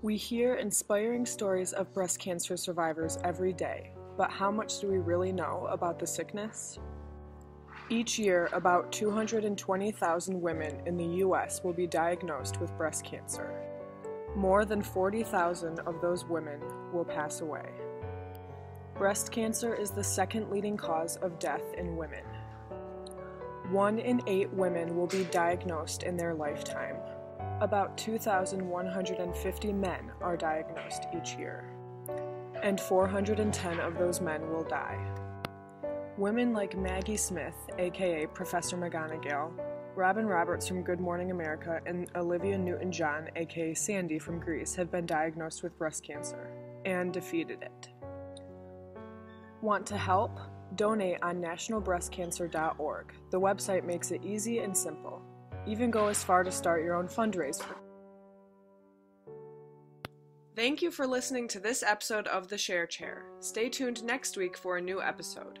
We hear inspiring stories of breast cancer survivors every day, but how much do we really know about the sickness? Each year, about 220,000 women in the U.S. will be diagnosed with breast cancer. More than 40,000 of those women will pass away. Breast cancer is the second leading cause of death in women. One in eight women will be diagnosed in their lifetime. About 2,150 men are diagnosed each year, and 410 of those men will die. Women like Maggie Smith, aka Professor McGonagall, Robin Roberts from Good Morning America, and Olivia Newton John, aka Sandy from Grease, have been diagnosed with breast cancer and defeated it. Want to help? Donate on nationalbreastcancer.org. The website makes it easy and simple. Even go as far to start your own fundraiser. Thank you for listening to this episode of The Share Chair. Stay tuned next week for a new episode.